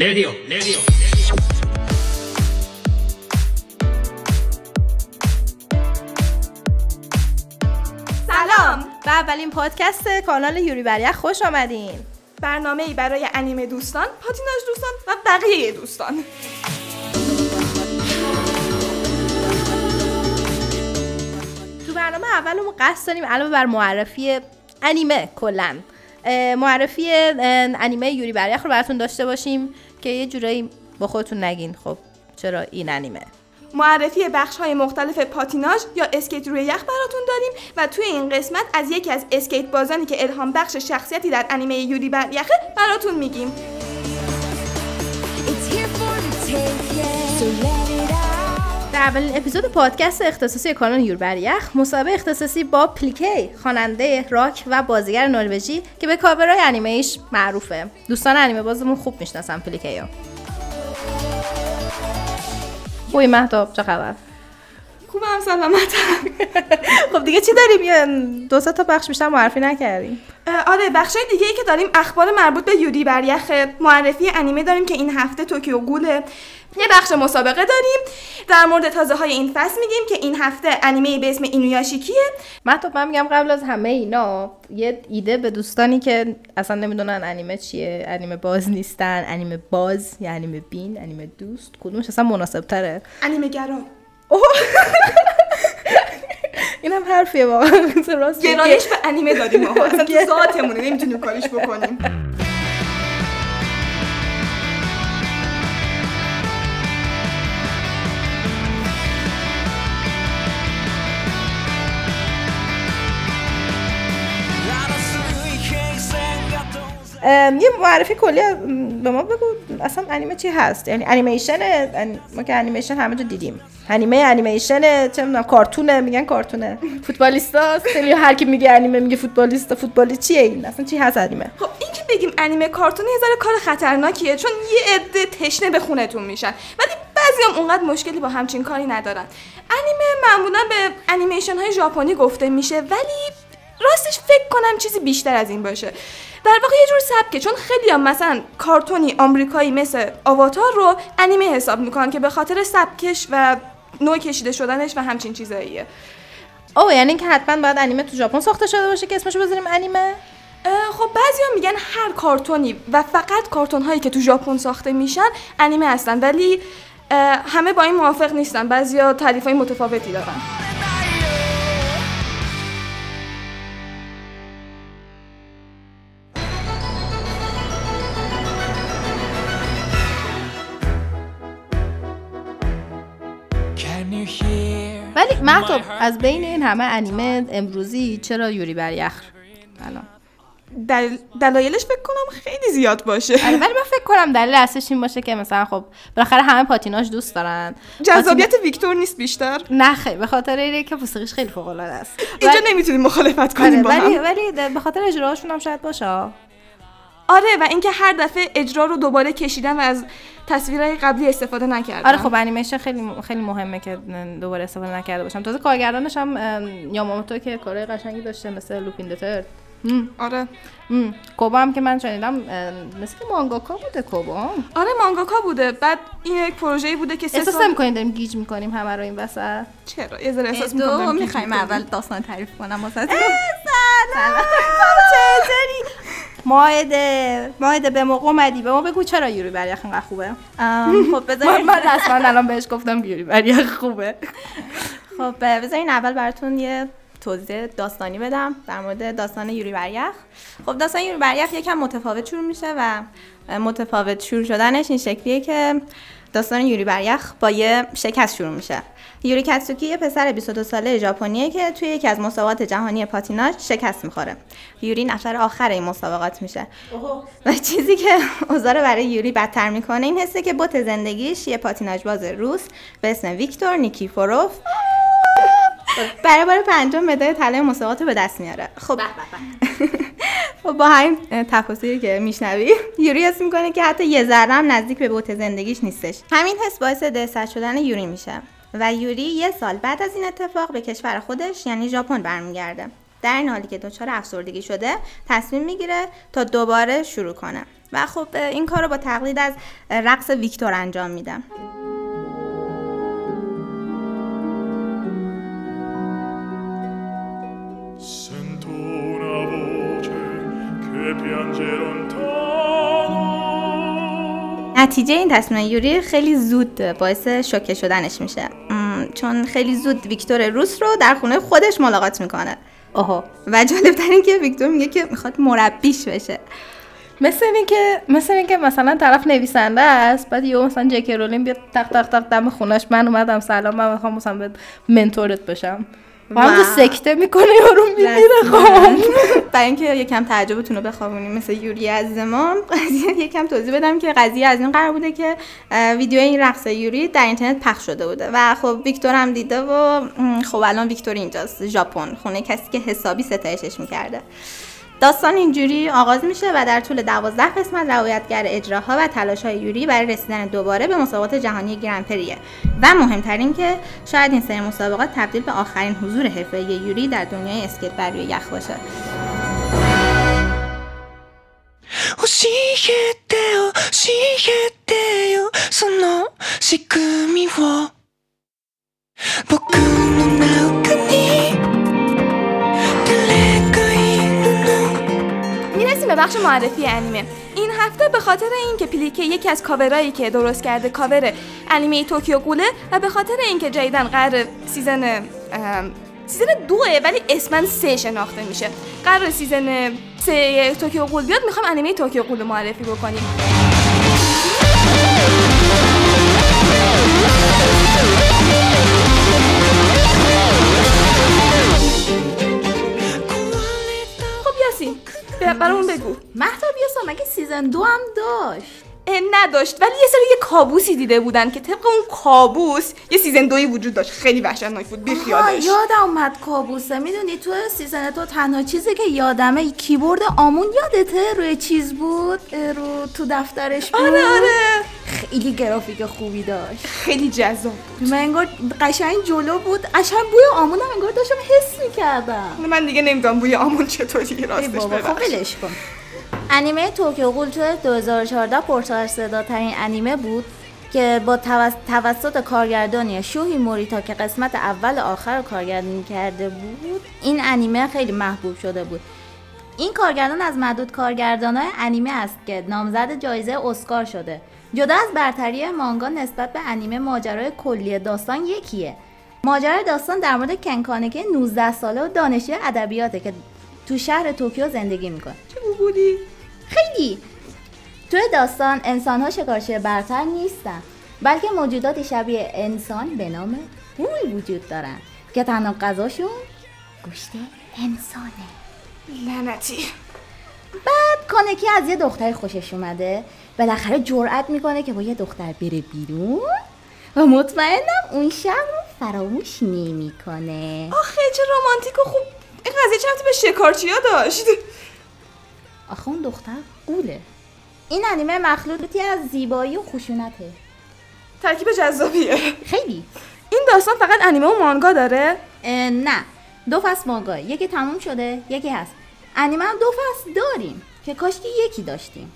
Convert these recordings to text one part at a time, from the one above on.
رادیو رادیو سلام. به اولین پادکست کانال یوری بریخ خوش آمدین. برنامه ای برای انیمه دوستان، پاتیناژ دوستان و بقیه دوستان. تو برنامه اولمون قصد داریم علاوه بر معرفی انیمه کلا معرفی انیمه یوری بریخ رو براتون داشته باشیم. که یه جورایی با خودتون نگین خب چرا این انیمه معرفی بخش های مختلف پاتیناژ یا اسکیت روی یخ براتون داریم و توی این قسمت از یکی از اسکیت بازانی که الهام بخش شخصیتی در انیمه یوری بر یخه براتون میگیم It's here for the. So let it out. در اولین اپیزود پادکست اختصاصی کانال یور بریخ مسابقه اختصاصی با پلیکی خواننده راک و بازیگر نروژی که به کاورای انیمهش معروفه. دوستان انیمه بازمون خوب می‌شناسن پلیکی ها خوبی مهتاب چه خبر؟ خوبم سلامتم. خب دیگه چی داریم؟ یه دو تا بخش بیشتر معرفی نکردیم. آره بخش دیگه ای که داریم اخبار مربوط به یوری بر یخ معرفی انیمه داریم که این هفته توکیو گوله یه بخش مسابقه داریم. در مورد تازه های این فصل میگیم که این هفته انیمه به اسم اینویاشیکیه مهتاب من میگم قبل از همه اینا یه ایده به دوستانی که اصلا نمی‌دونن انیمه چیه انیمه باز نیستن انیمه باز یا انیمه بین انیمه دوست کدومش اصلا مناسب تره انیمه گرا. این هم حرفیه واقعا. راست. گرایش به انیمه داریم ما. اصلا تو ذاتمونه نمی‌تونیم کاریش بکنیم. یه معرفی کلی به ما بگو اصلا انیمه چی هست؟ یعنی انیمیشن ان- ما که انیمیشن همه جا دیدیم. انیمه انیمیشن چه می‌دونم کارتونه میگن کارتونه. فوتبالیستا خیلی هر کی میگه انیمه میگه فوتبالیستا فوتبالی چیه این؟ اصلا چی هست انیمه؟ خب این که بگیم انیمه کارتون یه ذره کار خطرناکیه چون یه عده تشنه به خونتون میشن. ولی بعضی هم اونقدر مشکلی با همچین کاری ندارن. انیمه معمولا به انیمیشن های ژاپنی گفته میشه ولی راستش فکر کنم چیزی بیشتر از این باشه. در واقع یه جور سبکه چون خیلی هم مثلا کارتونی آمریکایی مثل آواتار رو انیمه حساب می‌کنن که به خاطر سبکش و نوع کشیده شدنش و همچین چیزاییه. او یعنی که حتما باید انیمه تو ژاپن ساخته شده باشه که اسمشو بذاریم انیمه؟ خب بعضی میگن هر کارتونی و فقط کارتون هایی که تو ژاپن ساخته میشن انیمه هستن ولی همه با این موافق نیستن. بعضیا تعریف های متفاوتی دارن. مهتاب از بین این همه انیمه امروزی چرا یوری بر یخ؟ الان. دل... دلایلش فکر کنم خیلی زیاد باشه. آره، ولی من فکر کنم دلیل اصلش این باشه که مثلا خب بالاخره همه پاتیناژ دوست دارن. جذابیت ویکتور نیست بیشتر؟ نه خیلی به خاطر اینه که موسیقیش خیلی فوق العاده است. اینجا ولی- نمی‌تونیم مخالفت آره، کنیم با ولی هم. ولی به خاطر اجراهاشون هم شاید باشه. آره و اینکه هر دفعه اجرا رو دوباره کشیدن و از تصویرهای قبلی استفاده نکردن. آره خب انیمیشن خیلی خیلی مهمه که دوباره استفاده نکرده باشم. تازه کارگردانش هم ام، یاماموتو که کارهای قشنگی داشته مثل لوپین دتر آره. کوبا هم که من شنیدم مثل که مانگاکا بوده کوبا. آره مانگاکا بوده. بعد این یک پروژه‌ای بوده که سه احساس سال داریم گیج می‌کنیم همه رو این وسط؟ چرا؟ یه ذره احساس می‌کنم می‌خوایم اول داستان تعریف کنم واسه ماهده ماهده به موقع اومدی. به ما بگو چرا یوری بریخ اینقدر خوبه. خب من, بذارین من رسما الان بهش گفتم یوری بریخ خوبه. خب بذارین اول براتون یه توضیح داستانی بدم در مورد داستان یوری بریخ خب داستان یوری بریخ یکم متفاوت شروع میشه و متفاوت شروع شدنش این شکلیه که داستان یوری بریخ با یه شکست شروع میشه. یوری کاتسوکی یه پسر 22 ساله ژاپنیه که توی یکی از مسابقات جهانی پاتیناژ شکست می‌خوره. یوری نفر آخر این مسابقات میشه. و چیزی که اوضاع رو برای یوری بدتر می‌کنه این حسه که بوت زندگیش یه پاتیناژ باز روس به اسم ویکتور نیکیفوروف برای بار پنجم مدال طلای مسابقات رو به دست میاره. خب. خب با همین تفاصیلی که میشنوی یوری حس می‌کنه که حتی یه ذره هم نزدیک به بوت زندگیش نیستش. همین حس باعث دلسرد شدن یوری میشه و یوری یه سال بعد از این اتفاق به کشور خودش یعنی ژاپن برمیگرده. در این حالی که دچار افسردگی شده تصمیم می‌گیره تا دوباره شروع کنه. و خب این کار رو با تقلید از رقص ویکتور انجام میدم نتیجه این تصمیم یوری خیلی زود باعث شوکه شدنش میشه. چون خیلی زود ویکتور روس رو در خونه خودش ملاقات می‌کنه. اوه و جالبتر این که ویکتور میگه که می‌خواد مربیش بشه. مثل اینکه مثل اینکه مثلا طرف نویسنده است بعد یهو مثلا جکی رولین بیاد تق تق تق دم خونش من اومدم سلام من می‌خوام مثلا منتورت بشم. و همونجا و- سکته می‌کنه یارو میمیره خب برای اینکه یکم تعجبتون رو بخوابونیم مثل یوری از ما قضیه یکم توضیح بدم که قضیه از این قرار بوده که ویدیو این رقص یوری در اینترنت پخش شده بوده. و خب ویکتور هم دیده و خب الان ویکتور اینجاست ژاپن. خونه کسی که حسابی ستایشش می‌کرده. داستان اینجوری آغاز میشه و در طول دوازده قسمت روایتگر اجراها و تلاش های یوری برای رسیدن دوباره به مسابقات جهانی گرنپریه و مهمترین که شاید این سری مسابقات تبدیل به آخرین حضور حرفه‌ای یوری در دنیای اسکیت بر روی یخ باشه. بخش معرفی انیمه. این هفته به خاطر اینکه پلک یکی از کاورایی که درست کرده کاور انیمه Tokyo Ghoul ه و به خاطر اینکه جدیدا قرار season season دوه ولی اسما سه شناخته میشه. قرار season سه Tokyo Ghoul بیاد می‌خوام انیمه Tokyo Ghoul معرفی بکنیم. برامون بگو. مهتاب یاسا مگه season دو هم داشت نداشت. ولی یه سری یه کابوسی دیده بودن که طبق اون کابوس یه season دوی وجود داشت. خیلی وحشتناک بود. بی خیالش یادم اومد کابوسه. می‌دونی تو season two تنها چیزی که یادمه کی بود آمون یادته روی چیز بود؟ رو تو دفترش بود؟ آره آره. خیلی گرافیک خوبی داشت. خیلی جذاب من انگار قشنگ جلو بود. قشنگ بوی آمونم انگار داشتم حس می‌کردم. من دیگه نمی‌دونم بوی آمون چطوری. راستش خب ببخش ولش کن. انیمه توکیو گول توی 2014 پرسر صداترین انیمه بود که با توس- توسط کارگردانی شوهی موریتا که قسمت اول و آخر رو کارگردانی کرده بود این انیمه خیلی محبوب شده بود. این کارگردان از معدود کارگردانای انیمه است که نامزد جایزه اسکار شده. جدا از برتری مانگا نسبت به انیمه ماجرای کلی داستان یکیه. ماجرای داستان در مورد کنکانه 19 ساله و دانشجوی ادبیاته که تو شهر توکیو زندگی می‌کنه. چه بودی خیلی! توی داستان انسان ها شکارچی برتر نیستن بلکه موجوداتی شبیه انسان به نام گول وجود دارن که تنها غذاشون گوشت انسانه. لعنتی. بعد کانکی از یه دختر خوشش اومده. بالاخره جرأت می‌کنه که با یه دختر بره بیرون. و مطمئنم اون شب رو فراموش نمی‌کنه. آخه چه رمانتیک و خوب. این قضیه چند به شکارچیا داشت؟ آخه اون دختر قوله. این انیمه مخلوطی از زیبایی و خشونته. ترکیب جذابیه. خیلی. این داستان فقط انیمه و مانگا داره؟ نه. دو فصل مانگا یکی تموم شده یکی هست. انیمه هم دو فصل داریم که کاشکی یکی داشتیم.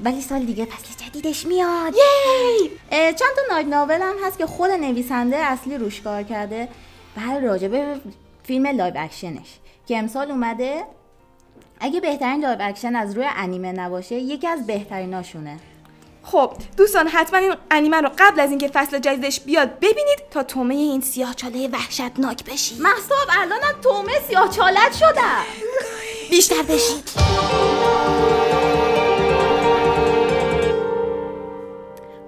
ولی سال دیگه فصل جدیدش میاد. یه چند تا light novel هم هست که خود نویسنده اصلی روش کار کرده. بعد راجبه فیلم live action ش. که امسال اومده. اگه بهترین live action از روی انیمه نباشه یکی از بهتریناشونه. خب دوستان حتما این انیمه رو قبل از اینکه فصل جدیدش بیاد ببینید تا طعمه این سیاه چاله وحشتناک بشید. محساب الانم طعمه سیاه چالت شدم بیشتر بشید.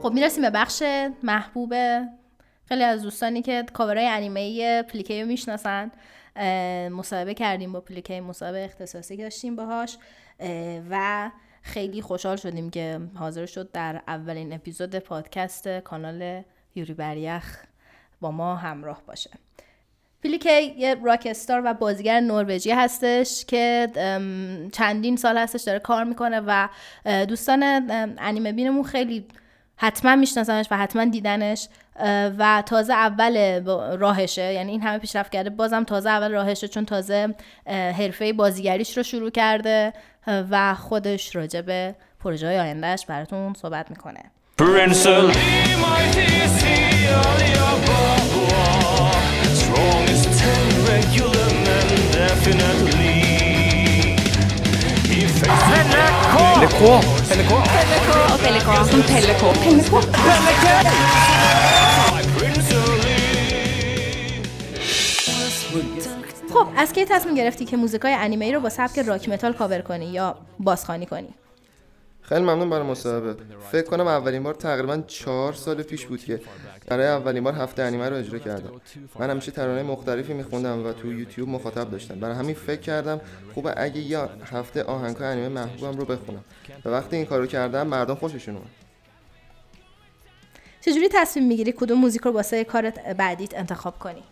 خب می‌رسیم به بخش محبوب خیلی از دوستانی که کاورای انیمه پلیکه رو می‌شناسن مصاحبه کردیم با پلیکه مصاحبه اختصاصی داشتیم باهاش. اه، و خیلی خوشحال شدیم که حاضر شد در اولین اپیزود پادکست کانال یوری بریخ با ما همراه باشه. پلیکه یه راکستار و بازیگر نروژی هستش که چندین سال هستش داره کار می‌کنه و دوستان انیمه بینمون خیلی حتما میشناسنش و حتما دیدنش و تازه اول راهشه. یعنی این همه پیشرفت کرده بازم تازه اول راهشه چون تازه حرفه بازیگریش رو شروع کرده. و خودش راجع به پروژه های آیندهش براتون صحبت می‌کنه خب از کی تصمیم گرفتی که موزیکای انیمه ای رو با سبک rock metal cover کنی یا بازخوانی کنی؟ خیلی ممنون برای مصاحبه. فکر کنم اولین بار تقریبا چهار سال پیش بود که برای اولین بار هفته انیمه رو اجرا کردم. من همیشه ترانه مختلفی میخوندم و تو یوتیوب مخاطب داشتم. برای همین فکر کردم خوبه اگه یا هفته آهنگای انیمه محبوبم رو بخونم. و وقتی این کارو کردم مردم خوششون اومد. چجوری تصمیم می‌گیری کدوم موزیک رو واسه کار بعدیت انتخاب کنی؟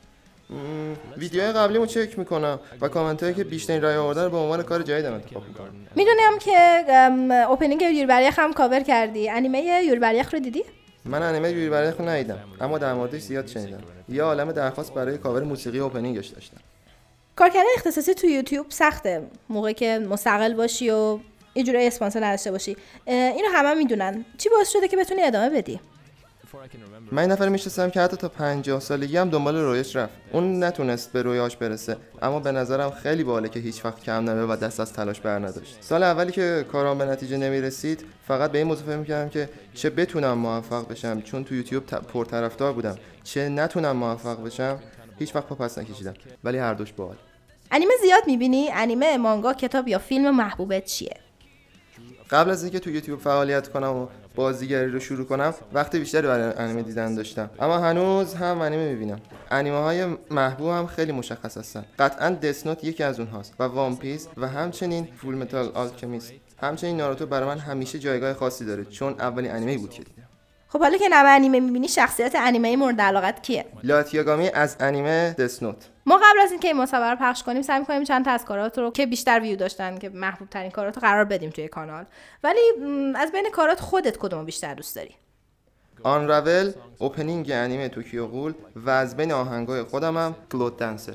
ویدیوهای قبلیمو چک می‌کنم و کامنت هایی که بیشترین رای آوردن رو به عنوان کار جدیدم انتخاب می‌کنم. می‌دونم که opening یوری بر یخ هم کاور کردی. انیمه یوری بر یخ رو دیدی؟ من انیمه یوری بر یخو ندیدم اما در موردش زیاد شنیدم. یه عالم درخواست برای کاور موسیقی opening ش داشتم. کار کردن اختصاصی تو یوتیوب سخته. موقعی که مستقل باشی و یه جورایی اسپانسر نداشته باشی. اینو همه می‌دونن. چی باعث شده که بتونی ادامه بدی؟ من این نفر می‌شناسم که حتی تا 50 سالگی هم دنبال رویش رفت. اون نتونست به رویاش برسه اما به نظرم خیلی باله که هیچ وقت کم نمه و دست از تلاش بر نداشت سال اولی که کارام به نتیجه نمی‌رسید فقط به این موضوع فکر می‌کردم که چه بتونم موفق بشم چون تو یوتیوب پرطرفدار بودم. چه نتونم موفق بشم هیچ وقت پا پس نکشیدم. ولی هر دوش باحال. انیمه زیاد می‌بینی؟ انیمه مانگا کتاب یا فیلم محبوبت چیه؟ قبل از اینکه تو یوتیوب فعالیت کنم و بازیگری رو شروع کنم. وقت بیشتری برای انیمه دیدن داشتم. اما هنوز هم انیمه می‌بینم. انیمه های محبوب هم خیلی مشخص هستن. قطعا Death Note یکی از اونهاست و One Piece و همچنین Fullmetal Alchemist همچنین ناروتو برای من همیشه جایگاه خاصی داره چون اولین انیمه بود که دیدم. خب حالا که این همه انیمه می‌بینی شخصیت انیمه مورد علاقت کیه؟ لایت یاگامی از انیمه دسنوت ما قبل از اینکه این مصاحبه رو پخش کنیم سعی می‌کنیم چند تا از کارات رو که بیشتر ویو داشتن که محبوب ترین کارات رو قرار بدیم توی کانال. ولی از بین کارات خودت کدوم رو بیشتر دوست داری؟ آن راول اوپنینگ انیمه توکیو غول و از بین آهنگای خودم هم کلود دنسر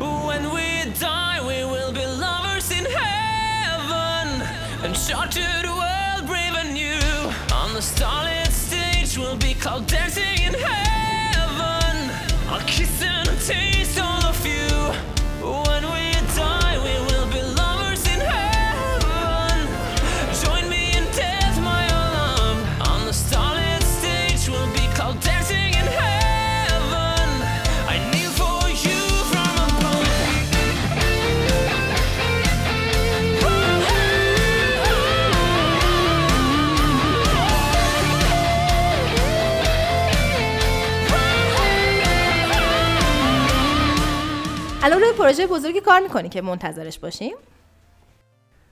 When we die, we will be lovers in heaven. And shout Starlit stage, we'll be called dancing in heaven. I'll kiss and taste پروژه بزرگی کار می‌کنی که منتظرش باشیم؟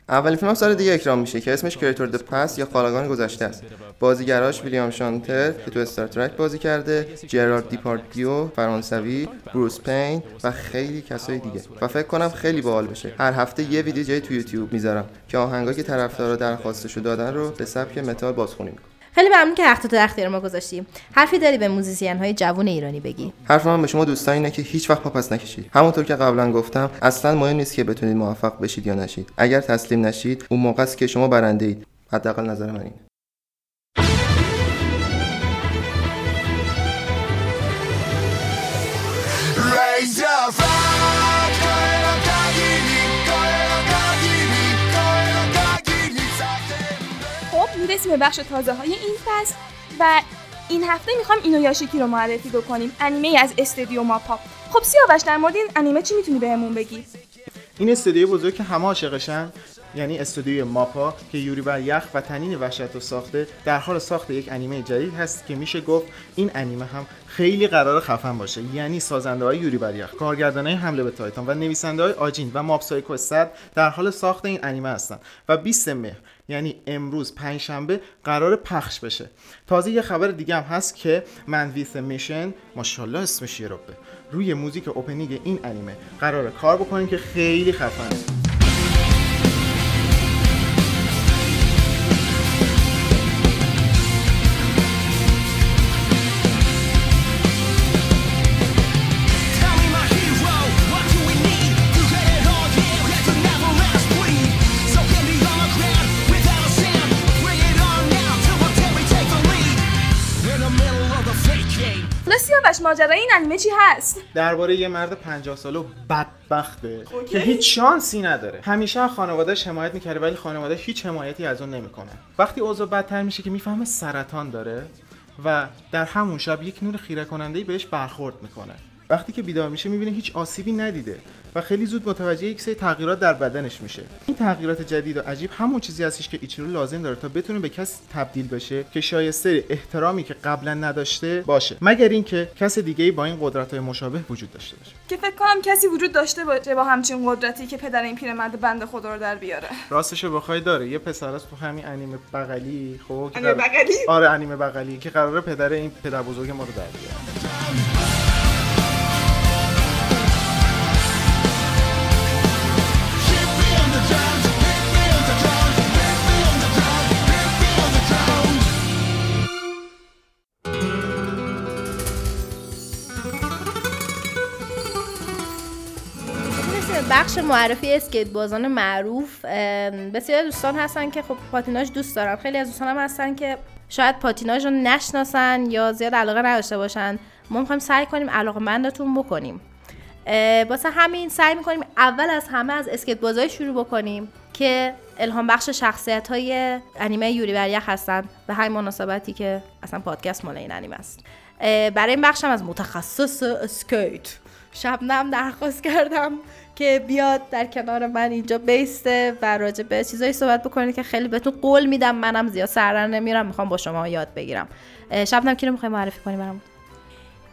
اولین فیلمم سال دیگه اکران میشه که اسمش Creators The Past یا خالقان گذشته است. بازیگراش ویلیام شتنر که تو Star Trek بازی کرده جرارد دیپاردیو فرانسوی بروس پین و خیلی کسای دیگه. و فکر کنم خیلی باحال بشه. هر هفته یه ویدیو جدید تو یوتیوب می‌ذارم که آهنگایی که طرفدارا درخواستشو دادن رو به سبک متال بازخونی می‌کنم خیلی ممنون که وقتتو اختیار ما گذاشتی حرفی داری به موزیسین های جوون ایرانی بگی؟ حرف من به شما دوستان اینه که هیچ وقت پاپس نکشید. همونطور که قبلا گفتم اصلا مهم نیست که بتونید موفق بشید یا نشید. اگر تسلیم نشید اون موقع است که شما برنده اید. حداقل نظر من اینه. به بخش تازه های این فصل و این هفته می‌خوام اینو یاشیکی رو معرفی بکنیم. انیمه از استدیو ماپا. خب سیاوش در مورد این انیمه چی می‌تونی بهمون بگی؟ این استدیو بزرگ که همه عاشقشن. یعنی استودیوی ماپا که یوری بر یخ و تنین وحشت رو ساخته در حال ساخت یک انیمه جدید هست که میشه گفت این انیمه هم خیلی قرار خفن باشه. یعنی سازنده های یوری بر یخ کارگردان های حمله به تایتان و نویسنده های آجین و ماب سایکو 100 در حال ساخت این انیمه هستن. و 20 مهر یعنی امروز پنجشنبه قرار پخش بشه. تازه یه خبر دیگه هم هست که من ویث میشن ماشاءالله اسمش یه روی موزیک اوپنینگ این انیمه قرار کار بکنیم که خیلی خفنه. ماجرای این انیمه چی هست؟ درباره یه مرد 50 ساله و بدبخته که هیچ شانسی نداره. همیشه از خانوادهش حمایت می‌کرده ولی خانواده هیچ حمایتی از اون نمی‌کنه. وقتی اوضاع بدتر میشه که می‌فهمه سرطان داره و در همون شب یک نور خیره کننده بهش برخورد می‌کنه. وقتی که بیدار میشه می‌بینه هیچ آسیبی ندیده. و خیلی زود متوجه یک سری تغییرات در بدنش میشه. این تغییرات جدید و عجیب همون چیزی هستش که ایچیرو لازم داره تا بتونه به کسی تبدیل بشه که شایسته احترامی که قبلا نداشته باشه. مگر اینکه کس دیگه با این قدرت های مشابه وجود داشته باشه. که فکر کنم کسی وجود داشته باشه با همچین قدرتی که پدر این پیرمرد بنده خدا رو در بیاره. راستشو بخوای داره. یه پسر است تو همین انیمه بغلی خب انیمه بغلی؟ آره انیمه بغلی که قراره پدر این پدر بزرگ ما رو در بیاره. بخش معرفی اسکیت بازان معروف بسیار دوستان هستن که خب پاتیناژ دوست دارن. خیلی از دوستان هم هستن که شاید پاتیناژ رو نشناسن یا زیاد علاقه نداشته باشن. ما می‌خوایم سعی کنیم علاقمند بکنیم. اه، واسه همین سعی می‌کنیم اول از همه از اسکیت بازای شروع بکنیم که الهام بخش شخصیت های انیمه یوری بر یخ هستن. به همین مناسبتی که اصلا پادکست مال این انیمه است. برای این بخشم از متخصص اسکیت شبنم درخواست کردم که بیاد در کنار من اینجا بیسته و راجع به چیزایی صحبت بکنه که خیلی بهتون قول میدم. منم زیاد سرر نمیرم. می‌خوام با شما یاد بگیرم. شبنم کی رو می‌خوای معرفی کنی برام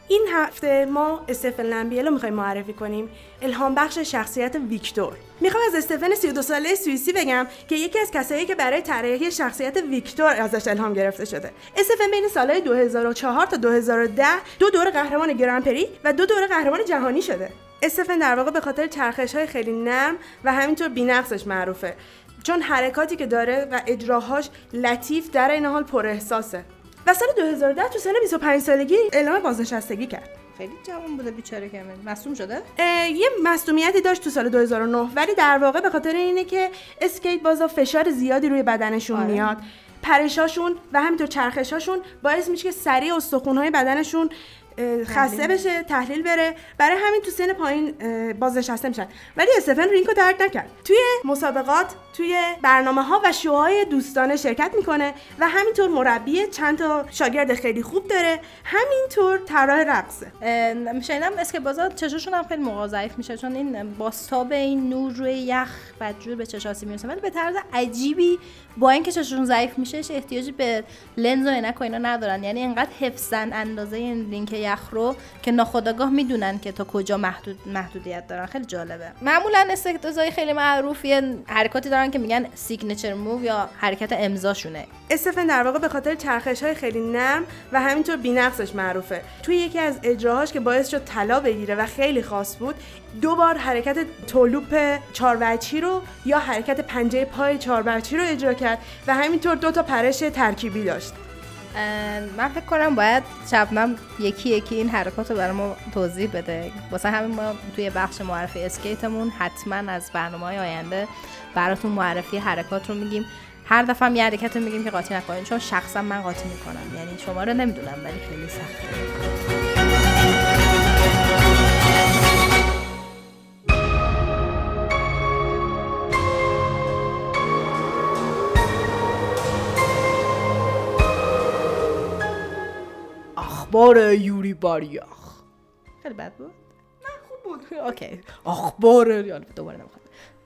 این هفته ما استفن لمبیل رو می‌خوایم معرفی کنیم. الهام بخش شخصیت ویکتور. می‌خوام از استفن 32 ساله سوئیسی بگم که یکی از کسایی که برای طراحی شخصیت ویکتور ازش الهام گرفته شده. استفن بین سالهای 2004 تا 2010 دو دور قهرمان گرانپری و دو دور قهرمان جهانی شده. استفن در واقع به خاطر چرخش های خیلی نرم و همینطور بینقصش معروفه. چون حرکاتی که داره و اجراهاش لطیف در این حال پر احساسه. و سال 2010 تو سن 25 سالگی اعلام بازنشستگی کرد. خیلی جوان بوده بیچاره که مصوم شده؟ یه مصدومیتی داشت تو سال 2009 ولی در واقع به خاطر اینه که اسکیت بازا فشار زیادی روی بدنشون آره. میاد. پرشاشون و همینطور چرخشاشون باعث میشه که سریع استخونهای بدنشون خسته بشه. تحلیل بره. برای همین تو سن پایین بازنشسته میشن. ولی استفن رینکو درک نکرد. توی مسابقات توی برنامه ها و شوهای دوستانه شرکت می‌کنه و همینطور مربی چند تا شاگرد خیلی خوب داره. همینطور طراح رقصه. شنیدم اسکیت بازا چشاشون هم خیلی موقع ضعیف میشه چون این باستاب این نور روی یخ بدجور به چش آسیب می‌رسه. ولی به طرز عجیبی با اینکه چششون ضعیف میشه احتیاجی به لنز و عینک و اینا ندارن. یعنی اینقدر حفظن اندازه این rink یخ رو که ناخودآگاه می‌دونن که تا کجا محدود محدودیت دارن. خیلی جالبه. معمولا بازای خیلی معروف یه حرکاتی دارن که میگن signature move یا حرکت امضاشونه. استفن در واقع به خاطر چرخش های خیلی نرم و همینطور بینقصش معروفه. توی یکی از اجراهاش که باعث شد طلا بگیره و خیلی خاص بود دو بار حرکت تولوپ چاربرچی رو یا حرکت پنجه پای چاربرچی رو اجرا کرد و همینطور دو تا پرش ترکیبی داشت. من فکر کنم باید شبنم یکی یکی این حرکات رو برای ما توضیح بده. واسه همین ما توی بخش معرفی اسکیتمون حتما از برنامه های آینده براتون معرفی حرکات رو میگیم. هر دفعه هم یه حرکت رو میگیم که قاطی نکنین. چون شخصا من قاطی می‌کنم. یعنی شما رو نمی‌دونم ولی خیلی سخته. اخبار یوری باریاخ. خیلی بد بود؟ نه خوب بود. اوکی. اخبار یعنی دوباره نمی‌خواد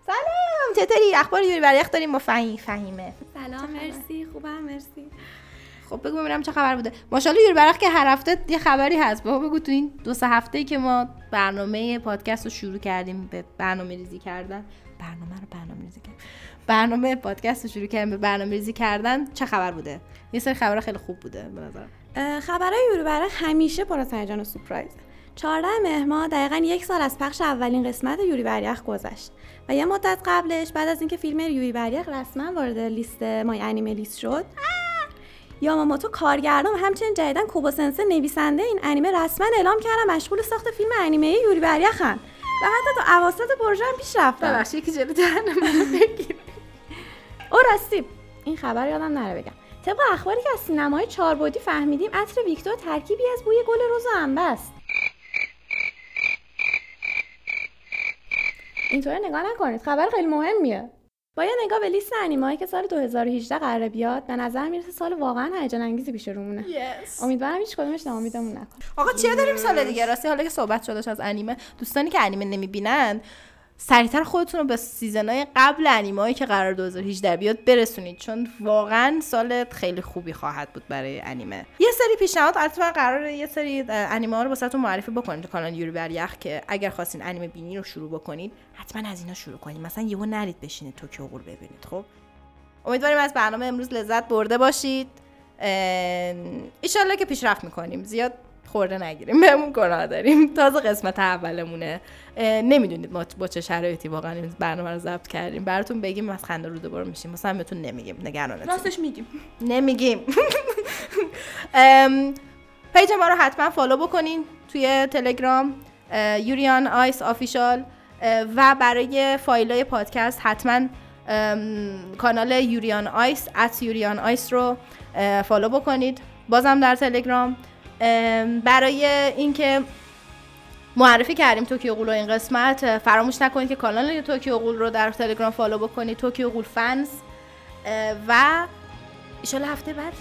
سلام چطوری؟ اخبار یوری باریاخ داریم با فهیم فهیمه. سلام مرسی خوبم مرسی. خب بگو ببینم چه خبر بوده. ماشاءالله یوری برخ که هر هفته یه خبری هست. بابا بگو تو این دو سه هفته که ما برنامه پادکست رو شروع کردیم به برنامه ریزی کردن. برنامه رو برنامه ریزی کردن. برنامه پادکست رو شروع کردیم به برنامه ریزی کردن. چه خبر بوده؟ یه سری خبر خیلی خوب بوده به نظرم. اه، خبرهای یورو برای همیشه پر از هیجان و سورپرایز 14 مهر دقیقا یک سال از پخش اولین قسمت یوری بریخ گذشت. و یه مدت قبلش بعد از اینکه فیلم یوری بریخ رسما وارد لیست مای انیمه لیست شد یاماموتو کارگردان و همچنین جدیدن کوبا سنسه نویسنده این انیمه رسما اعلام کردن مشغول ساخت فیلم انیمه یوری بریخن و حتی تا اواسط پروژه هم پیش رفتن. ببخشید یکی جلو دهن من بگیر او راستی این خبر یادم نره بگم. طبق اخباری که از سینمای چهاربعدی فهمیدیم عطر ویکتور ترکیبی از بوی گل رز و انبه است. اینطوری نگاه نکنید. خبر خیلی مهمیه. با یه نگاه به لیست انیمه که سال 2018 قراره بیاد به نظر می‌رسه سال واقعا هیجان انگیزی پیش رومونه. امیدوارم هیچ کدومش ناامیدمون نکنه. آقا چیه داریم سال دیگه؟ راستی حالا که صحبت شدش از انیمه دوستانی که انیمه نمی‌بینن سریعتر خودتون رو به سیزنهای قبل انیمه که قرار 2018 بیاد برسونید چون واقعا سال خیلی خوبی خواهد بود برای انیمه. یه سری پیشنهاد البته من قراره یه سری انیمه ها رو واسهتون معرفی بکنیم تو کانال یوری بر یخ که اگر خواستین انیمه بینی رو شروع بکنید حتما از اینا شروع کنید مثلا یهو نرید بشینید توکیو غول ببینید خب؟ امیدواریم از برنامه امروز لذت برده باشید. ایشالله که پیشرفت می‌کنیم. زیاد خورده نگیریم. بهمون گناه داریم. تازه قسمت اولمونه. نمی‌دونید ما با چه شرایطی واقعا این برنامه رو ضبط کردیم. براتون بگیم از خنده روده‌بر میشین. مثلا بهتون نمیگیم. نگرانتون. راستش میگیم. نمیگیم. page ما رو حتما follow بکنین توی تلگرام Yuri on Ice Official و برای فایل های پادکست حتما کانال Yuri on Ice at Yuri on Ice رو follow بکنید. بازم در تلگرام. ام، برای اینکه معرفی کردیم Tokyo Ghoul رو این قسمت فراموش نکنید که کانال Tokyo Ghoul رو در تلگرام follow بکنید Tokyo Ghoul Fans. و ایشالا هفته بعد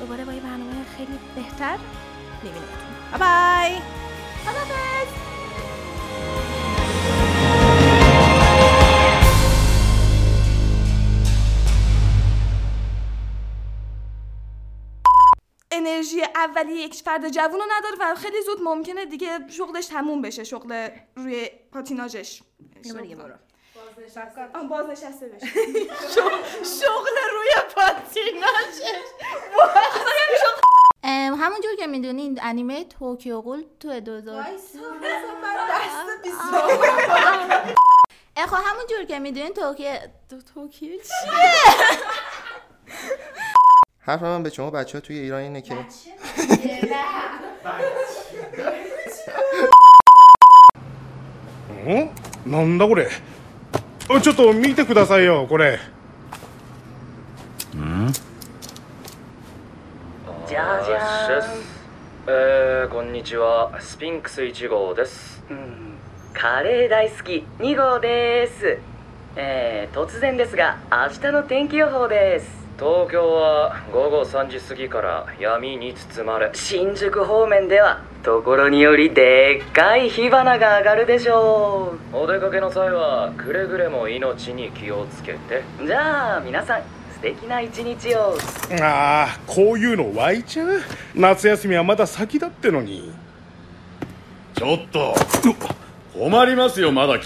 دوباره با یه برنامه خیلی بهتر میبینیمتون. بای بای انرژی اولیه یک فرد جوون رو نداره و خیلی زود ممکنه دیگه شغلش تموم بشه شغل روی پاتیناژش. آه، بازنشسته بشه. شغل روی پاتیناژش. ام، همونجور که می‌دونین انیمه توکیو غول تو 2000 اخو همونجور که می‌دونین توکیو تو- توکیو چیه؟ حرف من به شما بچه ها توی ایران اینه که んなんだこれあちょっと見てくださいよこれじゃあじゃあえー、こんにちはスピンクス1号ですうんカレー大好き2号ですえー、突然ですが明日の天気予報です 東京は午後3時過ぎから闇に包まれ新宿方面ではところによりでっかい火花が上がるでしょう。お出かけの際はくれぐれも命に気をつけて。じゃあ皆さん素敵な一日を。ああこういうの湧いちゃう？夏休みはまだ先だってのに。ちょっと。困りますよまだ来